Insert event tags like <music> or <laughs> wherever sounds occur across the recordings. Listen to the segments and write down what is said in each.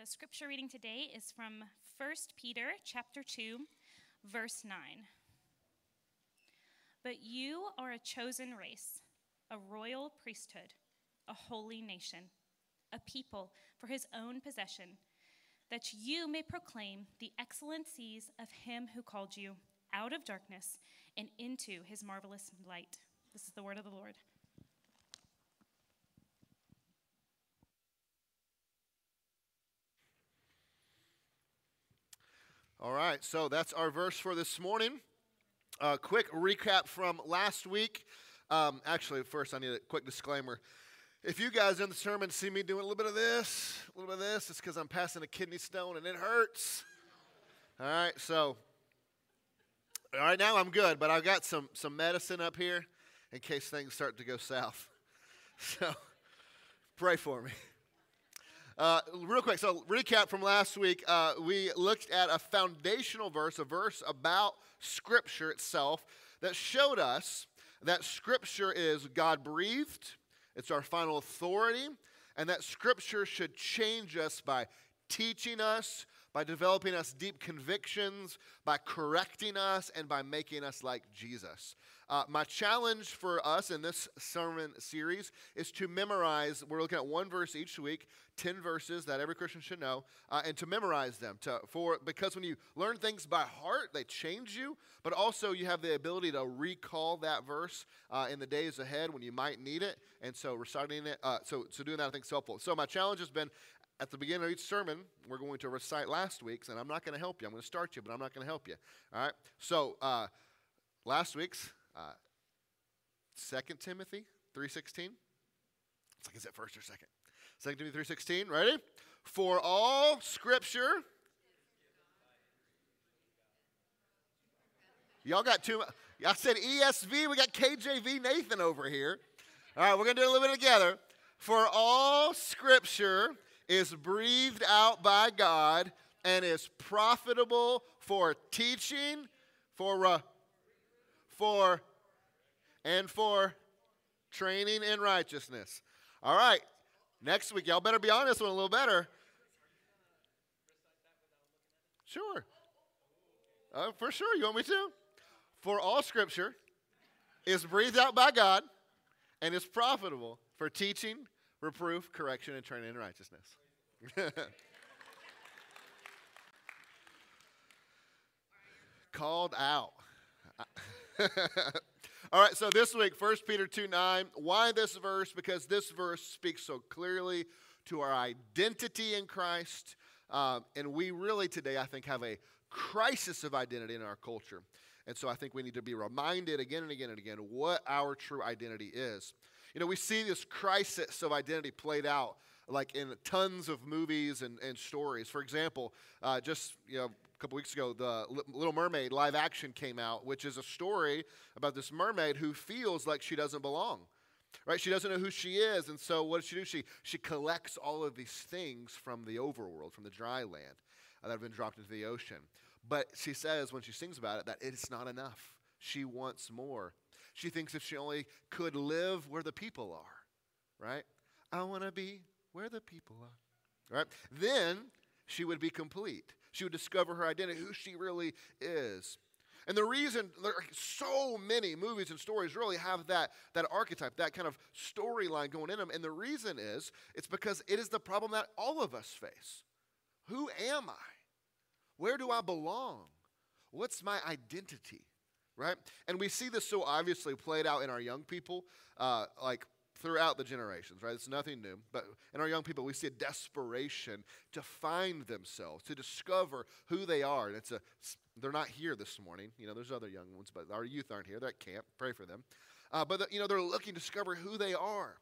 The scripture reading today is from 1 Peter chapter 2, verse 9. But you are a chosen race, a royal priesthood, a holy nation, a people for his own possession, that you may proclaim the excellencies of him who called you out of darkness and into his marvelous light. This is the word of the Lord. All right, so that's our verse for this morning. A quick recap from last week. Um, actually, first, I need a quick disclaimer. If you guys in the sermon see me doing a little bit of this, a little bit of this, it's because I'm passing a kidney stone and it hurts. All right, so, all right, now I'm good, but I've got some, some medicine up here in case things start to go south. <laughs> So, pray for me. Uh, real quick, so recap from last week. Uh, we looked at a foundational verse, a verse about Scripture itself, that showed us that Scripture is God breathed, it's our final authority, and that Scripture should change us by teaching us, by developing us deep convictions, by correcting us, and by making us like Jesus. Uh, my challenge for us in this sermon series is to memorize, we're looking at one verse each week, 10 verses that every Christian should know, uh, and to memorize them. To, for, because when you learn things by heart, they change you, but also you have the ability to recall that verse uh, in the days ahead when you might need it. And so reciting it, uh, so, so doing that I think is helpful. So my challenge has been at the beginning of each sermon, we're going to recite last week's, and I'm not going to help you. I'm going to start you, but I'm not going to help you. All right? So, uh, last week's uh, 2 Timothy 3.16. It's like, is it first or second? 2 Timothy 3.16, ready? For all scripture... Y'all got two... I said ESV. We got KJV Nathan over here. All right, we're going to do a little bit together. For all scripture is breathed out by God and is profitable for teaching, for, uh, for, and for training in righteousness. All right, next week, y'all better be on this one a little better. Sure. Uh, for sure, you want me to? For all scripture is breathed out by God and is profitable for teaching, reproof, correction, and training in righteousness. <laughs> Called out. <laughs> All right, so this week, 1 Peter 2 9. Why this verse? Because this verse speaks so clearly to our identity in Christ. Um, and we really today, I think, have a crisis of identity in our culture. And so I think we need to be reminded again and again and again what our true identity is. You know, we see this crisis of identity played out like in tons of movies and, and stories. For example, uh, just you know, a couple weeks ago, the Little Mermaid live action came out, which is a story about this mermaid who feels like she doesn't belong. Right? She doesn't know who she is, and so what does she do? She she collects all of these things from the overworld, from the dry land uh, that have been dropped into the ocean. But she says when she sings about it that it's not enough. She wants more. She thinks if she only could live where the people are, right? I want to be where the people are. Right? Then she would be complete. She would discover her identity, who she really is. And the reason so many movies and stories really have that, that archetype, that kind of storyline going in them. And the reason is it's because it is the problem that all of us face. Who am I? Where do I belong? What's my identity? Right? And we see this so obviously played out in our young people. Uh, like throughout the generations, right? It's nothing new. But in our young people, we see a desperation to find themselves, to discover who they are. And it's a, they're not here this morning. You know, there's other young ones, but our youth aren't here. They're at camp. Pray for them. Uh, but, the, you know, they're looking to discover who they are.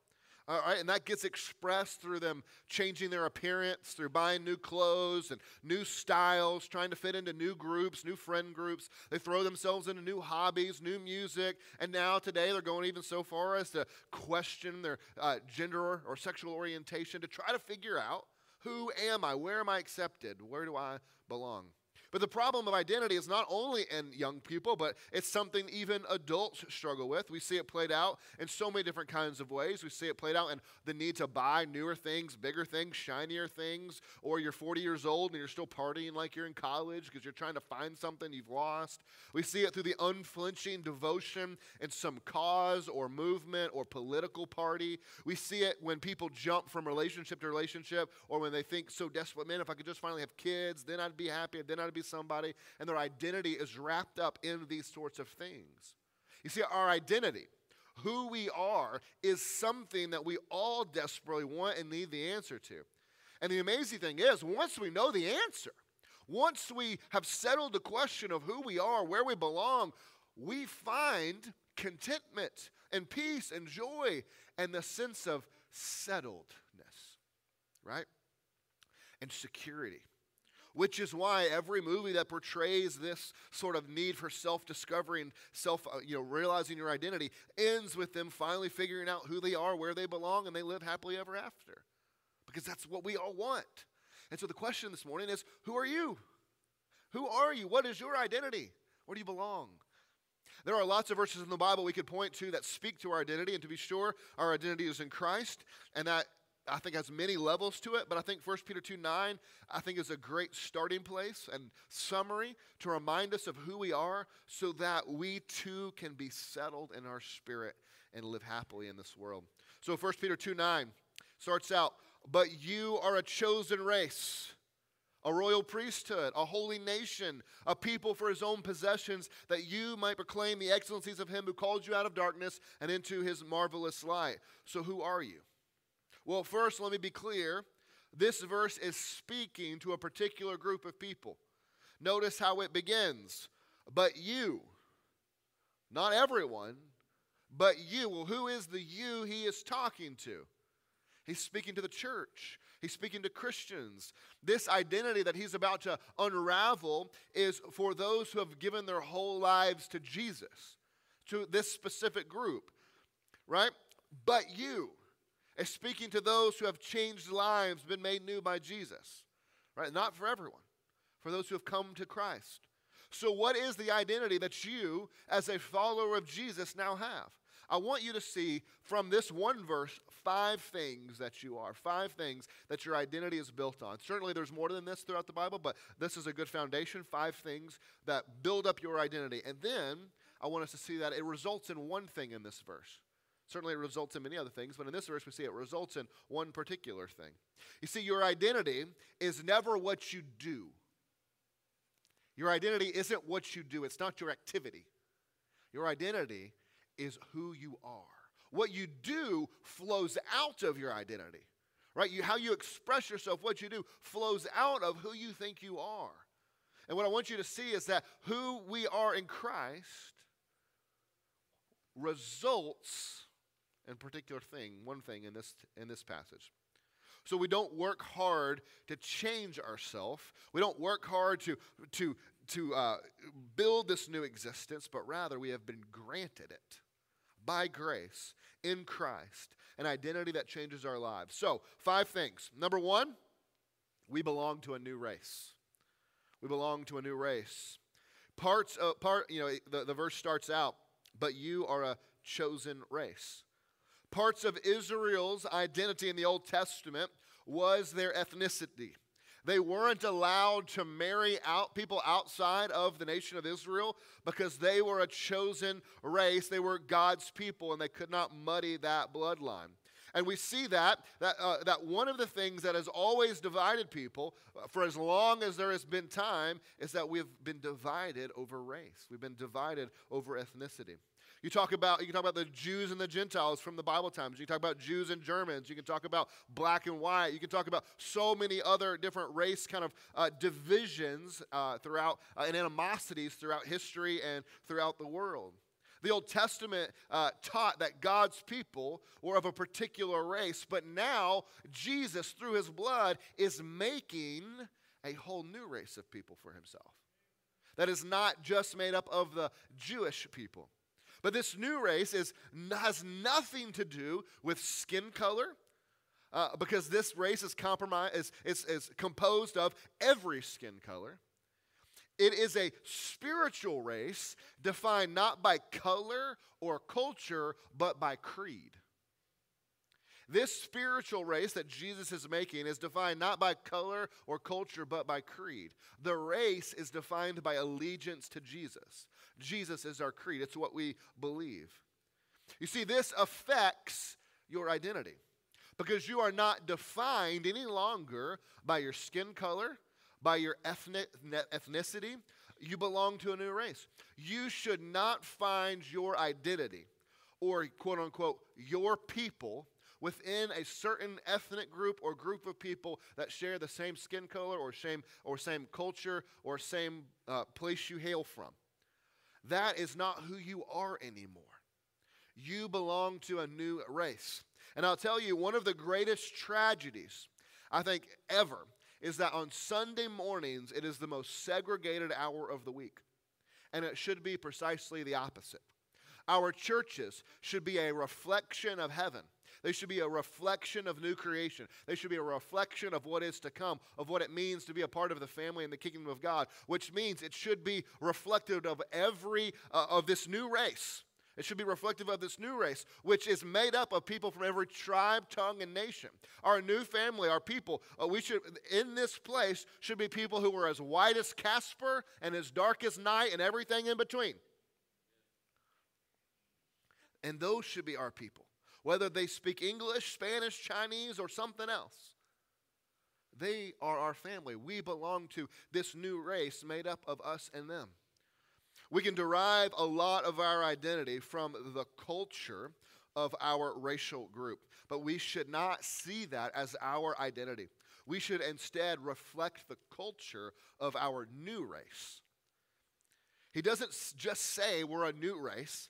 All right, and that gets expressed through them changing their appearance, through buying new clothes and new styles, trying to fit into new groups, new friend groups. They throw themselves into new hobbies, new music, and now today they're going even so far as to question their uh, gender or, or sexual orientation to try to figure out who am I? Where am I accepted? Where do I belong? But the problem of identity is not only in young people, but it's something even adults struggle with. We see it played out in so many different kinds of ways. We see it played out in the need to buy newer things, bigger things, shinier things, or you're 40 years old and you're still partying like you're in college because you're trying to find something you've lost. We see it through the unflinching devotion in some cause or movement or political party. We see it when people jump from relationship to relationship or when they think so desperate, man, if I could just finally have kids, then I'd be happy, then I'd be somebody, and their identity is wrapped up in these sorts of things. You see, our identity, who we are, is something that we all desperately want and need the answer to. And the amazing thing is, once we know the answer, once we have settled the question of who we are, where we belong, we find contentment and peace and joy and the sense of settledness, right? And security which is why every movie that portrays this sort of need for self-discovery and self uh, you know realizing your identity ends with them finally figuring out who they are where they belong and they live happily ever after. Because that's what we all want. And so the question this morning is who are you? Who are you? What is your identity? Where do you belong? There are lots of verses in the Bible we could point to that speak to our identity, and to be sure, our identity is in Christ, and that I think has many levels to it, but I think 1 Peter 2 9, I think is a great starting place and summary to remind us of who we are so that we too can be settled in our spirit and live happily in this world. So 1 Peter 2 9 starts out, but you are a chosen race. A royal priesthood, a holy nation, a people for his own possessions, that you might proclaim the excellencies of him who called you out of darkness and into his marvelous light. So, who are you? Well, first, let me be clear. This verse is speaking to a particular group of people. Notice how it begins. But you, not everyone, but you. Well, who is the you he is talking to? He's speaking to the church. He's speaking to Christians. This identity that he's about to unravel is for those who have given their whole lives to Jesus, to this specific group, right? But you is speaking to those who have changed lives, been made new by Jesus. Right? Not for everyone, for those who have come to Christ. So, what is the identity that you, as a follower of Jesus, now have? I want you to see from this one verse five things that you are, five things that your identity is built on. Certainly, there's more than this throughout the Bible, but this is a good foundation. Five things that build up your identity. And then I want us to see that it results in one thing in this verse. Certainly, it results in many other things, but in this verse, we see it results in one particular thing. You see, your identity is never what you do. Your identity isn't what you do, it's not your activity. Your identity is who you are. What you do flows out of your identity, right? You, how you express yourself, what you do, flows out of who you think you are. And what I want you to see is that who we are in Christ results and particular thing, one thing in this, in this passage. So we don't work hard to change ourselves. We don't work hard to, to, to uh, build this new existence, but rather we have been granted it by grace in Christ, an identity that changes our lives. So, five things. Number one, we belong to a new race. We belong to a new race. Parts of, part, you know, the, the verse starts out, but you are a chosen race. Parts of Israel's identity in the Old Testament was their ethnicity. They weren't allowed to marry out people outside of the nation of Israel because they were a chosen race. They were God's people and they could not muddy that bloodline. And we see that, that, uh, that one of the things that has always divided people uh, for as long as there has been time is that we've been divided over race. We've been divided over ethnicity. You talk about you can talk about the Jews and the Gentiles from the Bible times. You can talk about Jews and Germans. You can talk about black and white. You can talk about so many other different race kind of uh, divisions uh, throughout uh, and animosities throughout history and throughout the world. The Old Testament uh, taught that God's people were of a particular race, but now Jesus, through his blood, is making a whole new race of people for himself. That is not just made up of the Jewish people. But this new race is, has nothing to do with skin color, uh, because this race is, compromise, is, is, is composed of every skin color. It is a spiritual race defined not by color or culture, but by creed. This spiritual race that Jesus is making is defined not by color or culture, but by creed. The race is defined by allegiance to Jesus. Jesus is our creed, it's what we believe. You see, this affects your identity because you are not defined any longer by your skin color, by your ethnic, ethnicity. You belong to a new race. You should not find your identity or quote unquote your people within a certain ethnic group or group of people that share the same skin color or same or same culture or same uh, place you hail from. That is not who you are anymore. You belong to a new race. And I'll tell you, one of the greatest tragedies, I think, ever, is that on Sunday mornings, it is the most segregated hour of the week. And it should be precisely the opposite. Our churches should be a reflection of heaven. They should be a reflection of new creation. They should be a reflection of what is to come, of what it means to be a part of the family and the kingdom of God, which means it should be reflective of every, uh, of this new race. It should be reflective of this new race, which is made up of people from every tribe, tongue, and nation. Our new family, our people, uh, we should, in this place, should be people who are as white as Casper and as dark as night and everything in between. And those should be our people whether they speak English, Spanish, Chinese, or something else. They are our family. We belong to this new race made up of us and them. We can derive a lot of our identity from the culture of our racial group, but we should not see that as our identity. We should instead reflect the culture of our new race. He doesn't just say we're a new race,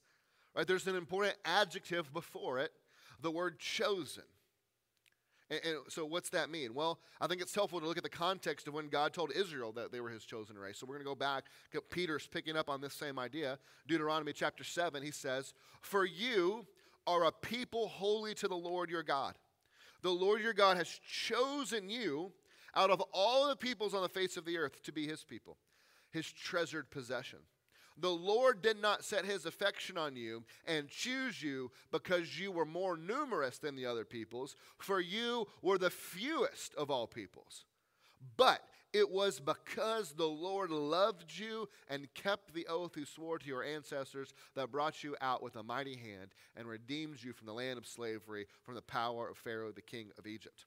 right? There's an important adjective before it the word chosen. And, and, so, what's that mean? Well, I think it's helpful to look at the context of when God told Israel that they were his chosen race. So, we're going to go back. Peter's picking up on this same idea. Deuteronomy chapter 7, he says, For you are a people holy to the Lord your God. The Lord your God has chosen you out of all the peoples on the face of the earth to be his people, his treasured possession. The Lord did not set his affection on you and choose you because you were more numerous than the other peoples, for you were the fewest of all peoples. But it was because the Lord loved you and kept the oath he swore to your ancestors that brought you out with a mighty hand and redeemed you from the land of slavery, from the power of Pharaoh, the king of Egypt.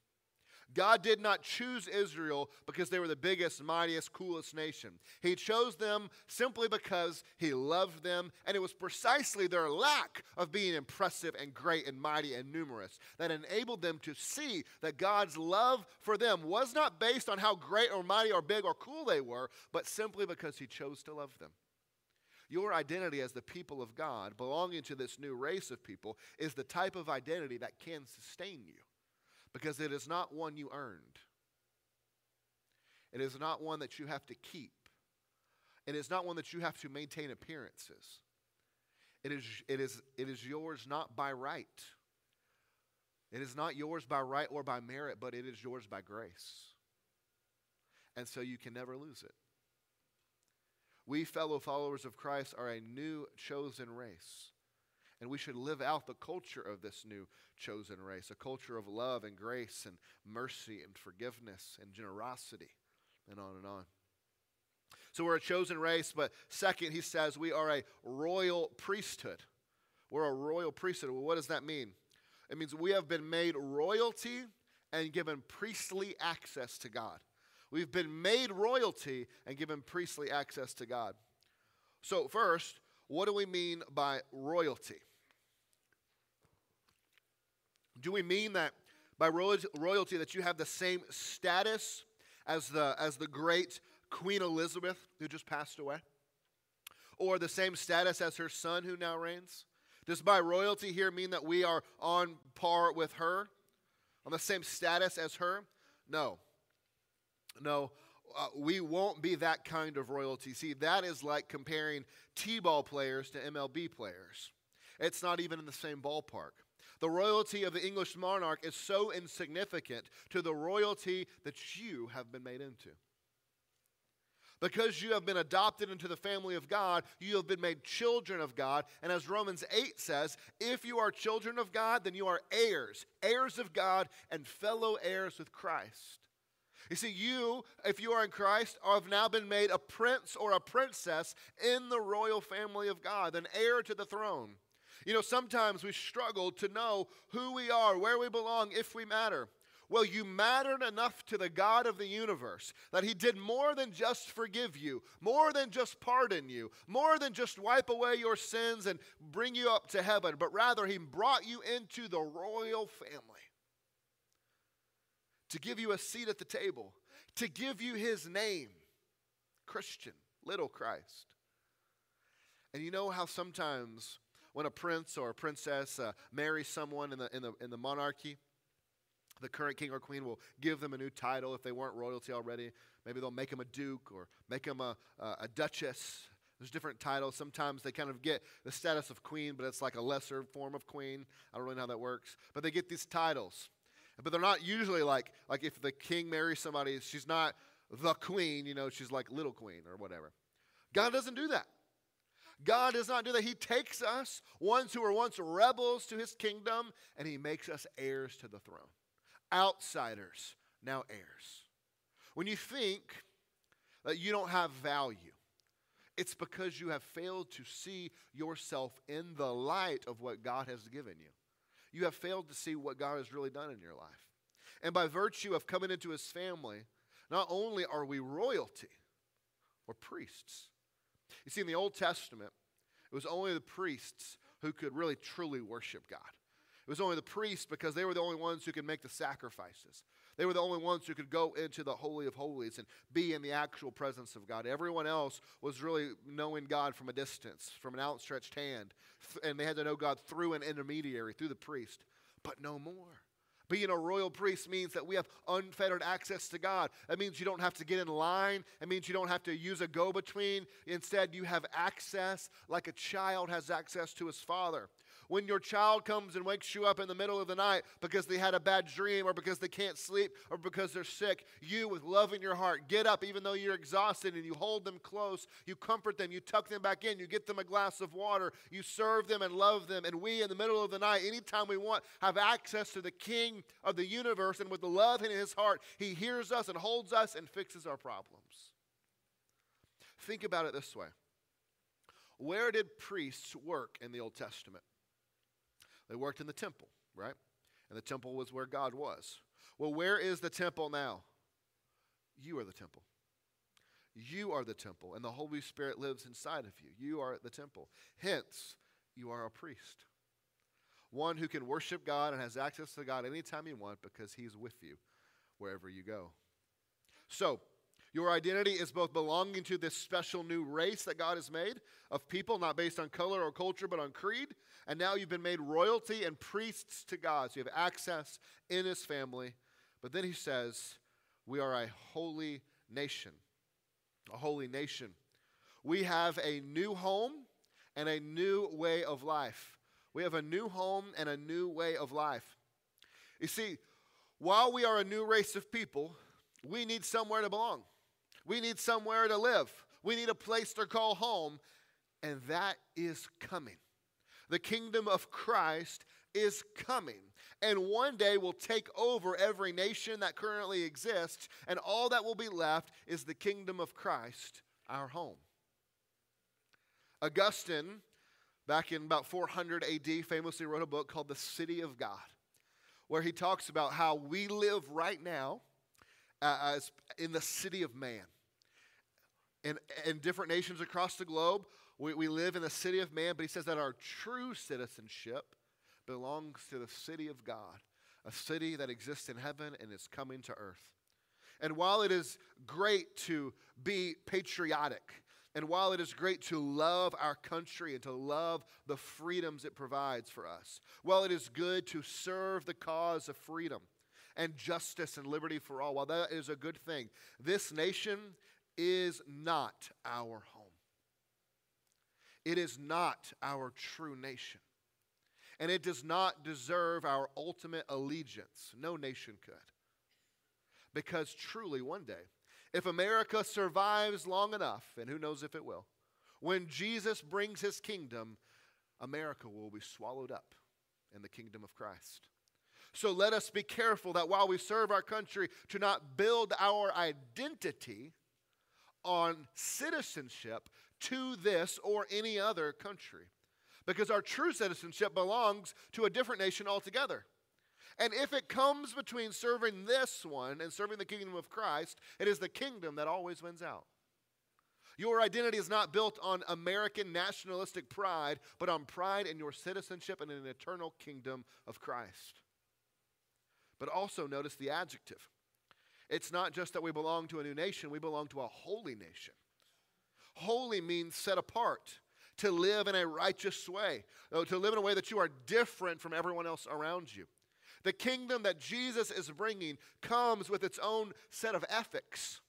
God did not choose Israel because they were the biggest, mightiest, coolest nation. He chose them simply because He loved them, and it was precisely their lack of being impressive and great and mighty and numerous that enabled them to see that God's love for them was not based on how great or mighty or big or cool they were, but simply because He chose to love them. Your identity as the people of God, belonging to this new race of people, is the type of identity that can sustain you because it is not one you earned. It is not one that you have to keep. It is not one that you have to maintain appearances. It is, it is, it is yours not by right. It is not yours by right or by merit, but it is yours by grace. And so you can never lose it. We, fellow followers of Christ, are a new chosen race. And we should live out the culture of this new chosen race a culture of love and grace and mercy and forgiveness and generosity, and on and on. So we're a chosen race, but second, he says we are a royal priesthood. We're a royal priesthood. Well, what does that mean? It means we have been made royalty and given priestly access to God. We've been made royalty and given priestly access to God. So, first, what do we mean by royalty? Do we mean that by royalty that you have the same status as the, as the great Queen Elizabeth who just passed away? Or the same status as her son who now reigns? Does by royalty here mean that we are on par with her? On the same status as her? No. No, uh, we won't be that kind of royalty. See, that is like comparing T ball players to MLB players. It's not even in the same ballpark. The royalty of the English monarch is so insignificant to the royalty that you have been made into. Because you have been adopted into the family of God, you have been made children of God. And as Romans 8 says, if you are children of God, then you are heirs, heirs of God, and fellow heirs with Christ. You see, you, if you are in Christ, have now been made a prince or a princess in the royal family of God, an heir to the throne. You know, sometimes we struggle to know who we are, where we belong, if we matter. Well, you mattered enough to the God of the universe that He did more than just forgive you, more than just pardon you, more than just wipe away your sins and bring you up to heaven, but rather He brought you into the royal family to give you a seat at the table, to give you His name Christian, little Christ. And you know how sometimes when a prince or a princess uh, marries someone in the, in, the, in the monarchy, the current king or queen will give them a new title if they weren't royalty already. Maybe they'll make them a duke or make them a, a, a duchess. There's different titles. Sometimes they kind of get the status of queen, but it's like a lesser form of queen. I don't really know how that works. But they get these titles. But they're not usually like, like if the king marries somebody, she's not the queen, you know, she's like little queen or whatever. God doesn't do that. God does not do that. He takes us, ones who were once rebels to his kingdom, and he makes us heirs to the throne outsiders, now heirs. When you think that you don't have value, it's because you have failed to see yourself in the light of what God has given you. You have failed to see what God has really done in your life. And by virtue of coming into his family, not only are we royalty or priests. You see, in the Old Testament, it was only the priests who could really truly worship God. It was only the priests because they were the only ones who could make the sacrifices. They were the only ones who could go into the Holy of Holies and be in the actual presence of God. Everyone else was really knowing God from a distance, from an outstretched hand. And they had to know God through an intermediary, through the priest, but no more. Being a royal priest means that we have unfettered access to God. That means you don't have to get in line. It means you don't have to use a go between. Instead, you have access like a child has access to his father when your child comes and wakes you up in the middle of the night because they had a bad dream or because they can't sleep or because they're sick, you, with love in your heart, get up even though you're exhausted and you hold them close. You comfort them. You tuck them back in. You get them a glass of water. You serve them and love them. And we, in the middle of the night, anytime we want, have access to the King of the universe. And with the love in his heart, he hears us and holds us and fixes our problems. Think about it this way. Where did priests work in the Old Testament? They worked in the temple, right? And the temple was where God was. Well, where is the temple now? You are the temple. You are the temple, and the Holy Spirit lives inside of you. You are the temple. Hence, you are a priest. One who can worship God and has access to God anytime you want because he's with you wherever you go. So, your identity is both belonging to this special new race that God has made of people, not based on color or culture, but on creed. And now you've been made royalty and priests to God. So you have access in his family. But then he says, We are a holy nation. A holy nation. We have a new home and a new way of life. We have a new home and a new way of life. You see, while we are a new race of people, we need somewhere to belong. We need somewhere to live. We need a place to call home, and that is coming. The kingdom of Christ is coming. And one day will take over every nation that currently exists, and all that will be left is the kingdom of Christ, our home. Augustine, back in about 400 AD, famously wrote a book called The City of God, where he talks about how we live right now uh, as in the city of man. In, in different nations across the globe, we, we live in the city of man, but he says that our true citizenship belongs to the city of God, a city that exists in heaven and is coming to earth. And while it is great to be patriotic, and while it is great to love our country and to love the freedoms it provides for us, while it is good to serve the cause of freedom, and justice and liberty for all. While that is a good thing, this nation is not our home. It is not our true nation. And it does not deserve our ultimate allegiance. No nation could. Because truly, one day, If America survives long enough, and who knows if it will, when Jesus brings his kingdom, America will be swallowed up in the kingdom of Christ. So let us be careful that while we serve our country, to not build our identity on citizenship to this or any other country. Because our true citizenship belongs to a different nation altogether. And if it comes between serving this one and serving the kingdom of Christ, it is the kingdom that always wins out. Your identity is not built on American nationalistic pride, but on pride in your citizenship and in an eternal kingdom of Christ. But also notice the adjective. It's not just that we belong to a new nation, we belong to a holy nation. Holy means set apart, to live in a righteous way, uh, to live in a way that you are different from everyone else around you. The kingdom that Jesus is bringing comes with its own set of ethics.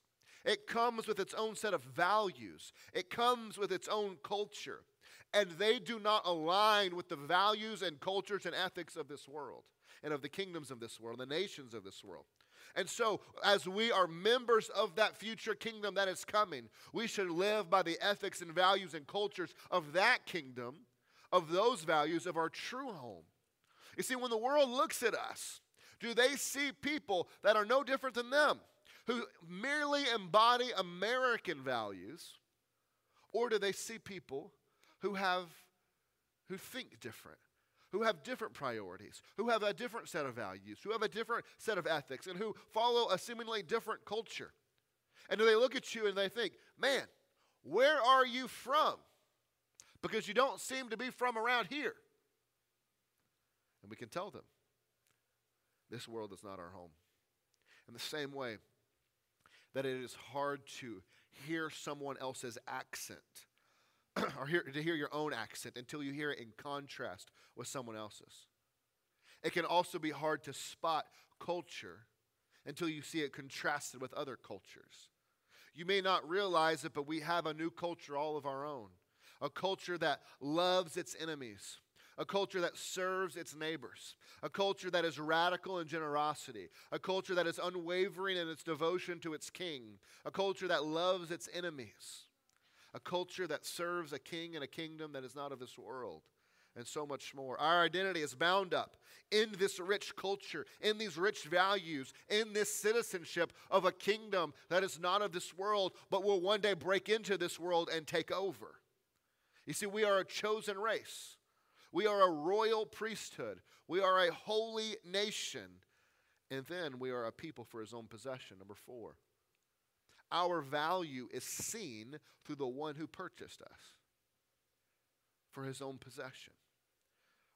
It comes with its own set of values. It comes with its own culture. And they do not align with the values and cultures and ethics of this world and of the kingdoms of this world, the nations of this world. And so, as we are members of that future kingdom that is coming, we should live by the ethics and values and cultures of that kingdom, of those values of our true home. You see, when the world looks at us, do they see people that are no different than them, who merely embody American values, or do they see people who have who think different, who have different priorities, who have a different set of values, who have a different set of ethics, and who follow a seemingly different culture? And do they look at you and they think, man, where are you from? Because you don't seem to be from around here. And we can tell them this world is not our home. In the same way that it is hard to hear someone else's accent <clears throat> or hear, to hear your own accent until you hear it in contrast with someone else's. It can also be hard to spot culture until you see it contrasted with other cultures. You may not realize it, but we have a new culture all of our own. A culture that loves its enemies, a culture that serves its neighbors, a culture that is radical in generosity, a culture that is unwavering in its devotion to its king, a culture that loves its enemies, a culture that serves a king and a kingdom that is not of this world. And so much more. Our identity is bound up in this rich culture, in these rich values, in this citizenship of a kingdom that is not of this world, but will one day break into this world and take over. You see, we are a chosen race. We are a royal priesthood. We are a holy nation. And then we are a people for his own possession. Number four, our value is seen through the one who purchased us for his own possession.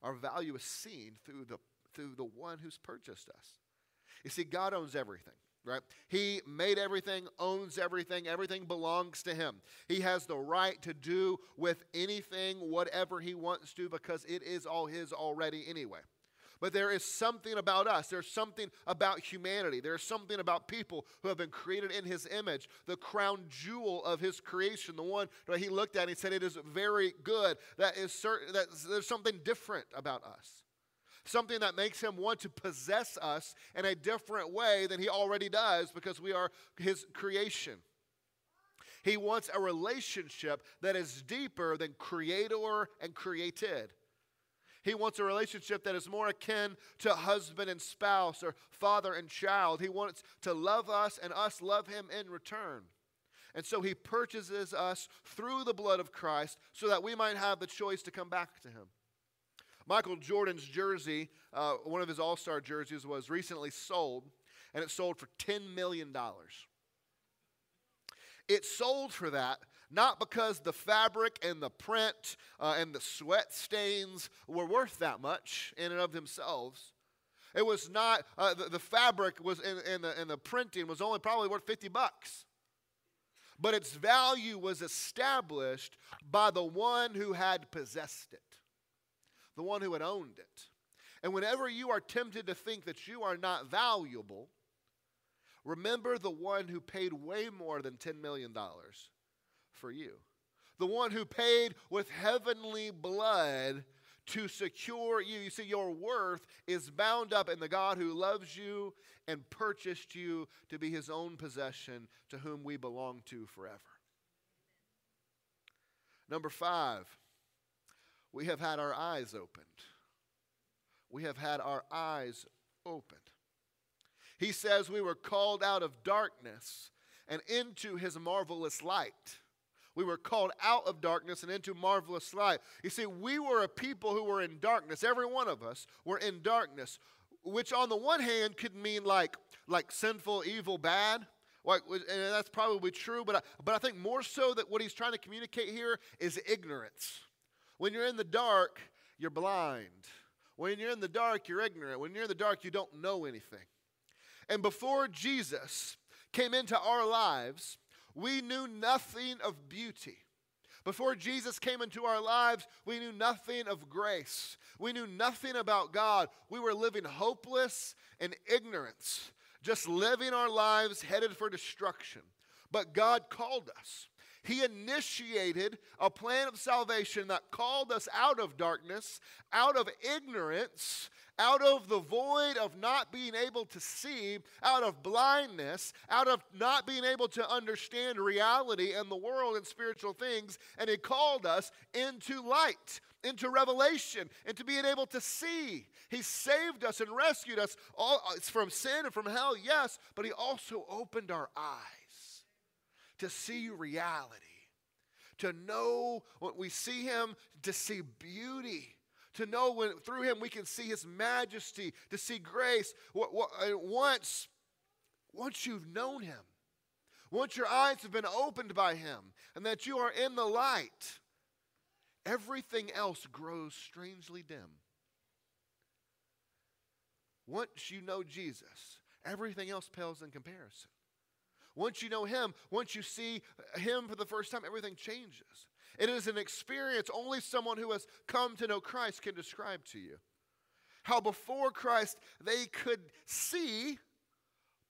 Our value is seen through the, through the one who's purchased us. You see, God owns everything right? He made everything, owns everything, everything belongs to him. He has the right to do with anything, whatever he wants to, because it is all his already anyway. But there is something about us. There's something about humanity. There's something about people who have been created in his image, the crown jewel of his creation, the one that he looked at and he said, It is very good. That is certain that there's something different about us something that makes him want to possess us in a different way than he already does because we are his creation. He wants a relationship that is deeper than creator and created. He wants a relationship that is more akin to husband and spouse or father and child. He wants to love us and us love him in return. And so he purchases us through the blood of Christ so that we might have the choice to come back to him. Michael Jordan's jersey, uh, one of his all star jerseys, was recently sold, and it sold for $10 million. It sold for that not because the fabric and the print uh, and the sweat stains were worth that much in and of themselves. It was not, uh, the, the, fabric was in, in, the, in the printing was only probably worth 50 bucks. But its value was established by the one who had possessed it the one who had owned it. And whenever you are tempted to think that you are not valuable, remember the one who paid way more than $10 million for you. The one who paid with heavenly blood to secure you. You see, your worth is bound up in the God who loves you and purchased you to be his own possession, to whom we belong to forever. Number five, we have had our eyes opened. We have had our eyes opened. He says we were called out of darkness and into his marvelous light. We were called out of darkness and into marvelous light. You see, we were a people who were in darkness. Every one of us were in darkness, which on the one hand could mean like, like sinful, evil, bad. Like, and that's probably true, but I, but I think more so that what he's trying to communicate here is ignorance. When you're in the dark, you're blind. When you're in the dark, you're ignorant. When you're in the dark, you don't know anything. And before Jesus came into our lives, we knew nothing of beauty. Before Jesus came into our lives, we knew nothing of grace. We knew nothing about God. We were living hopeless and ignorance, just living our lives headed for destruction. But God called us. He initiated a plan of salvation that called us out of darkness, out of ignorance, out of the void of not being able to see, out of blindness, out of not being able to understand reality and the world and spiritual things, and He called us into light, into revelation, into being able to see. He saved us and rescued us all, uh, from sin and from hell, yes, but He also opened our eyes to see reality, to know when we see Him, to see beauty to know when through him we can see his majesty, to see grace. Uh, once, once you've known him, once your eyes have been opened by him, and that you are in the light, everything else grows strangely dim. Once you know Jesus, everything else pales in comparison. Once you know Him, once you see Him for the first time, everything changes. It is an experience only someone who has come to know Christ can describe to you. How before Christ they could see,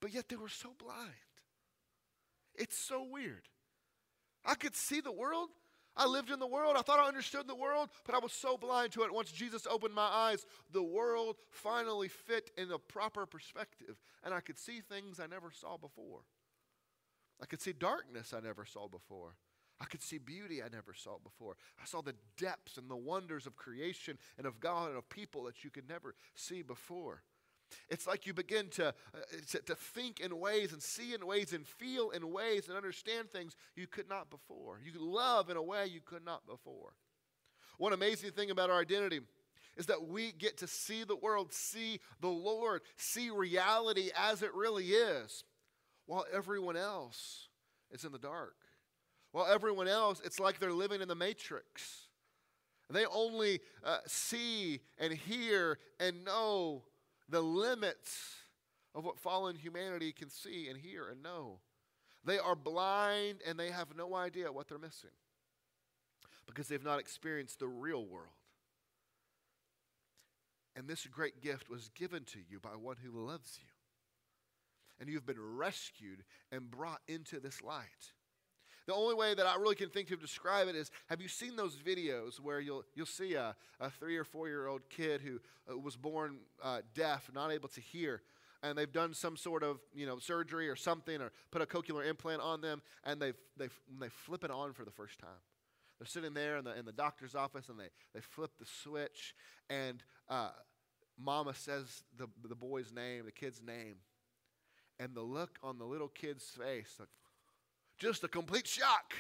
but yet they were so blind. It's so weird. I could see the world. I lived in the world. I thought I understood the world, but I was so blind to it. Once Jesus opened my eyes, the world finally fit in a proper perspective, and I could see things I never saw before. I could see darkness I never saw before. I could see beauty I never saw before. I saw the depths and the wonders of creation and of God and of people that you could never see before. It's like you begin to, uh, to, to, think in ways and see in ways and feel in ways and understand things you could not before. You love in a way you could not before. One amazing thing about our identity is that we get to see the world, see the Lord, see reality as it really is, while everyone else is in the dark. While everyone else, it's like they're living in the matrix. They only uh, see and hear and know the limits of what fallen humanity can see and hear and know. They are blind and they have no idea what they're missing because they've not experienced the real world. And this great gift was given to you by one who loves you. And you've been rescued and brought into this light. The only way that I really can think to describe it is have you seen those videos where you'll, you'll see a, a three or four year old kid who uh, was born uh, deaf, not able to hear, and they've done some sort of you know surgery or something or put a cochlear implant on them, and they they they flip it on for the first time. They're sitting there in the in the doctor's office, and they they flip the switch, and uh, Mama says the the boy's name, the kid's name, and the look on the little kid's face, like, just a complete shock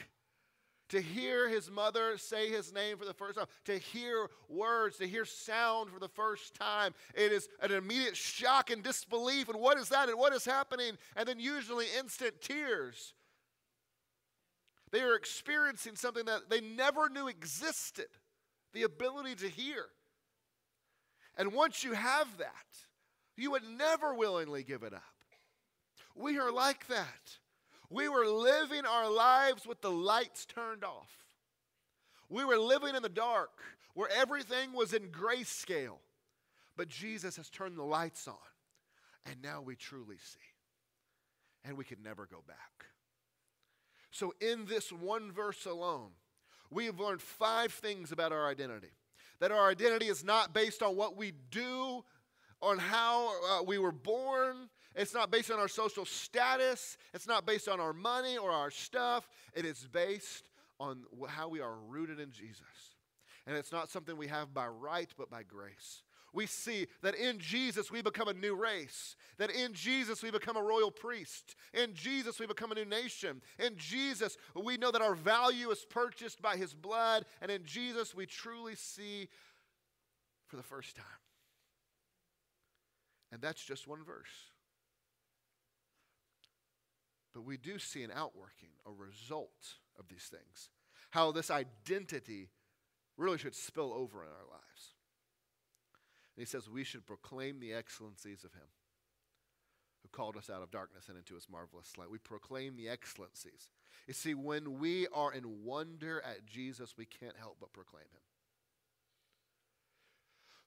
to hear his mother say his name for the first time, to hear words, to hear sound for the first time. It is an immediate shock and disbelief. And what is that? And what is happening? And then usually instant tears. They are experiencing something that they never knew existed the ability to hear. And once you have that, you would never willingly give it up. We are like that. We were living our lives with the lights turned off. We were living in the dark where everything was in grayscale. But Jesus has turned the lights on, and now we truly see. And we can never go back. So, in this one verse alone, we have learned five things about our identity. That our identity is not based on what we do, on how uh, we were born. It's not based on our social status. It's not based on our money or our stuff. It is based on how we are rooted in Jesus. And it's not something we have by right, but by grace. We see that in Jesus we become a new race, that in Jesus we become a royal priest, in Jesus we become a new nation, in Jesus we know that our value is purchased by his blood, and in Jesus we truly see for the first time. And that's just one verse. But we do see an outworking, a result of these things. How this identity really should spill over in our lives. And he says we should proclaim the excellencies of him who called us out of darkness and into his marvelous light. We proclaim the excellencies. You see, when we are in wonder at Jesus, we can't help but proclaim him.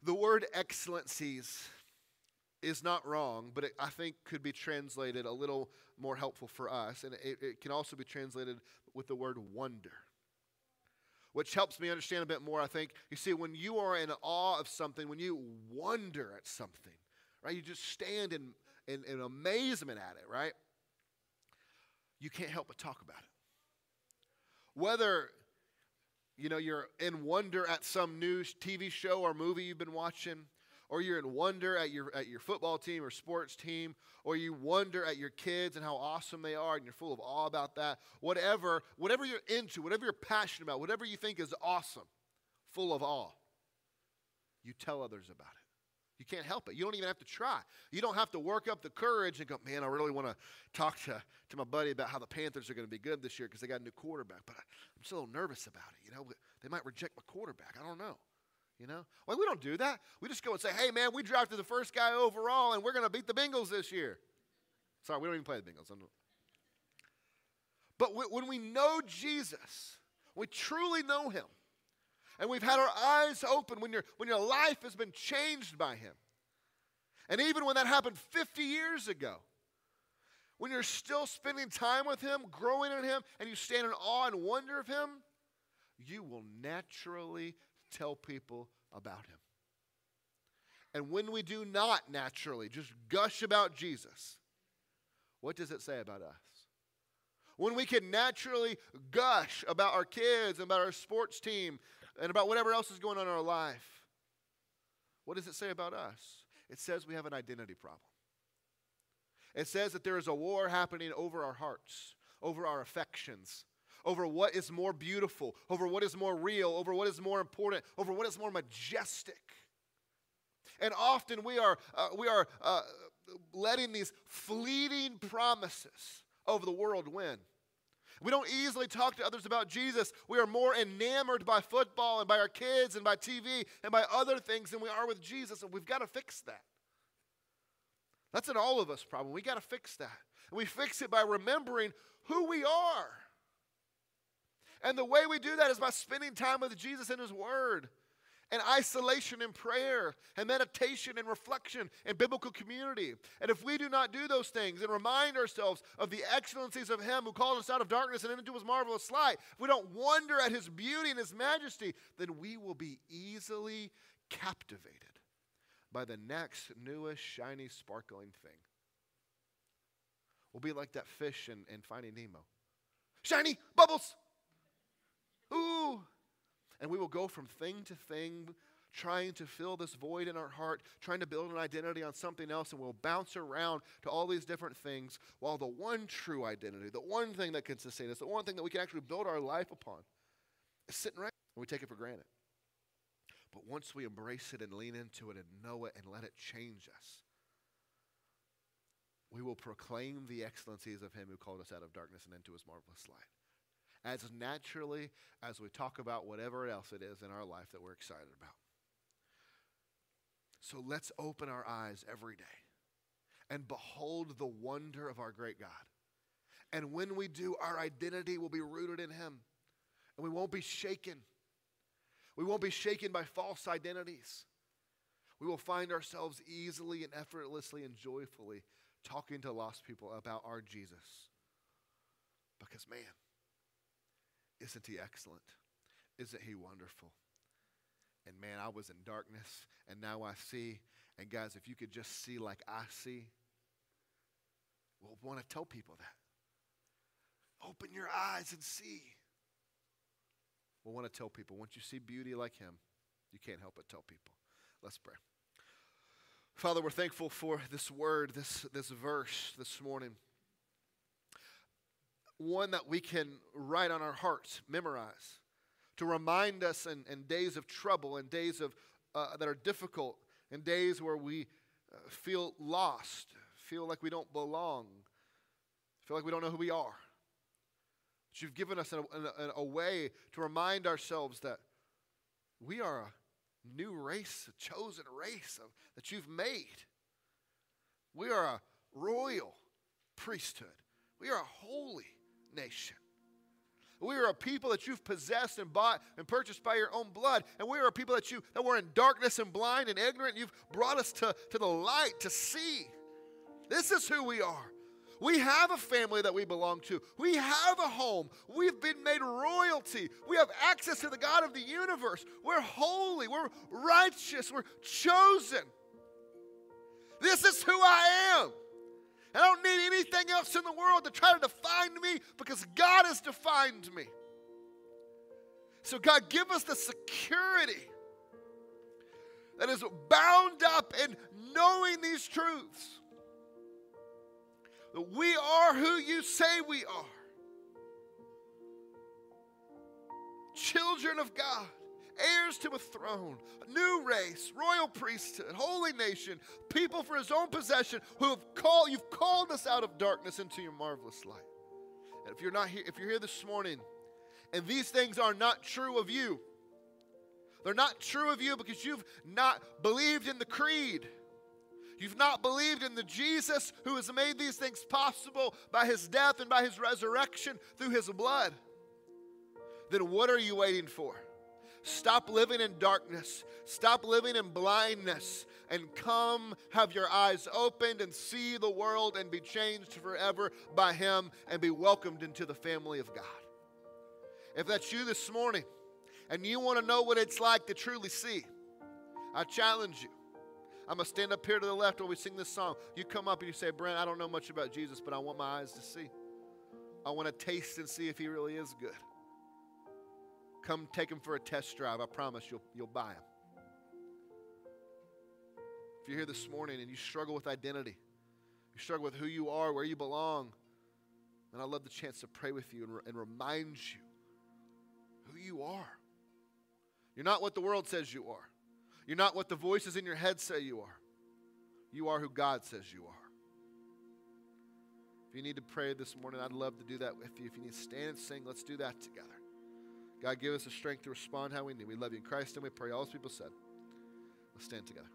The word excellencies is not wrong, but it, I think could be translated a little more helpful for us. And it, it can also be translated with the word wonder, which helps me understand a bit more. I think, you see, when you are in awe of something, when you wonder at something, right, you just stand in, in, in amazement at it, right? You can't help but talk about it. Whether you know you're in wonder at some new TV show or movie you've been watching, or you're in wonder at your, at your football team or sports team, or you wonder at your kids and how awesome they are and you're full of awe about that, whatever, whatever you're into, whatever you're passionate about, whatever you think is awesome, full of awe, you tell others about it. You can't help it. You don't even have to try. You don't have to work up the courage and go, man, I really want to talk to, to my buddy about how the Panthers are going to be good this year because they got a new quarterback, but I, I'm still a little nervous about it. You know, they might reject my quarterback. I don't know. You know? Well, we don't do that. We just go and say, hey, man, we drafted the first guy overall and we're going to beat the Bengals this year. Sorry, we don't even play the Bengals. But when we know Jesus, we truly know him, and we've had our eyes open when, your when your life has been changed by him, and even when that happened 50 years ago, when you're still spending time with him, growing in him, and you stand in awe and wonder of him, you will naturally tell people about him. And when we do not naturally just gush about Jesus, what does it say about us? When we can naturally gush about our kids and about our sports team and about whatever else is going on in our life, what does it say about us? It says we have an identity problem. It says that there is a war happening over our hearts, over our affections, over what is more beautiful, over what is more real, over what is more important, over what is more majestic. And often we are, uh, we are uh, letting these fleeting promises of the world win. We don't easily talk to others about Jesus. We are more enamored by football and by our kids and by TV and by other things than we are with Jesus, and we've got to fix that. That's an all of us problem. We got to fix that. And we fix it by remembering who we are. And the way we do that is by spending time with Jesus and His Word, and isolation and prayer, and meditation and reflection and biblical community. And if we do not do those things and remind ourselves of the excellencies of Him who called us out of darkness and into His marvelous light, if we don't wonder at His beauty and His majesty, then we will be easily captivated by the next newest, shiny, sparkling thing. We'll be like that fish in, in Finding Nemo. Shiny bubbles. Ooh. And we will go from thing to thing, trying to fill this void in our heart, trying to build an identity on something else, and we'll bounce around to all these different things while the one true identity, the one thing that can sustain us, the one thing that we can actually build our life upon, is sitting right and we take it for granted. But once we embrace it and lean into it and know it and let it change us, we will proclaim the excellencies of Him who called us out of darkness and into His marvelous light as naturally as we talk about whatever else it is in our life that we're excited about. So let's open our eyes every day and behold the wonder of our great God. And when we do, our identity will be rooted in Him and we won't be shaken. We won't be shaken by false identities. We will find ourselves easily and effortlessly and joyfully talking to lost people about our Jesus. Because, man, isn't he excellent? Isn't he wonderful? And man, I was in darkness, and now I see. And guys, if you could just see like I see, we'll want to tell people that. Open your eyes and see. We'll want to tell people once you see beauty like him, you can't help but tell people. Let's pray. Father, we're thankful for this word, this, this verse this morning. One that we can write on our hearts, memorize, to remind us in, in days of trouble and days of, uh, that are difficult, and days where we uh, feel lost, feel like we don't belong, feel like we don't know who we are. But you've given us a, a, a way to remind ourselves that we are a new race, a chosen race of, that you've made. We are a royal priesthood. We are holy nation. We are a people that you've possessed and bought and purchased by your own blood. And we are a people that you that were in darkness and blind and ignorant. And you've brought us to, to the light to see. This is who we are. We have a family that we belong to. We have a home. We've been made royalty. We have access to the God of the universe. We're holy. We're righteous. We're chosen. This is who I am. I don't need anything else in the world to try to define me because God has defined me. So, God, give us the security that is bound up in knowing these truths. That we are who you say we are. Children of God, heirs to a throne, a new race, royal priesthood, holy nation, people for his own possession who have called you've called us out of darkness into your marvelous light. And if you're not here, if you're here this morning and these things are not true of you, they're not true of you because you've not believed in the creed. You've not believed in the Jesus who has made these things possible by his death and by his resurrection through his blood. Then what are you waiting for? Stop living in darkness. Stop living in blindness and come have your eyes opened and see the world and be changed forever by Him and be welcomed into the family of God. If that's you this morning and you want to know what it's like to truly see, I challenge you I'm going to stand up here to the left while we sing this song. You come up and you say, Brent, I don't know much about Jesus, but I want my eyes to see. I want to taste and see if he really is good. Come take them for a test drive. I promise you'll, you'll buy them. If you're here this morning and you struggle with identity, you struggle with who you are, where you belong, then I love the chance to pray with you and, and remind you who you are. You're not what the world says you are. You're not what the voices in your head say you are. You are who God says you are. If you need to pray this morning, I'd love to do that with you. If you need to stand and sing, let's do that together. God, give us the strength to respond how we need. We love you in Christ and we pray. All those people said, let's stand together.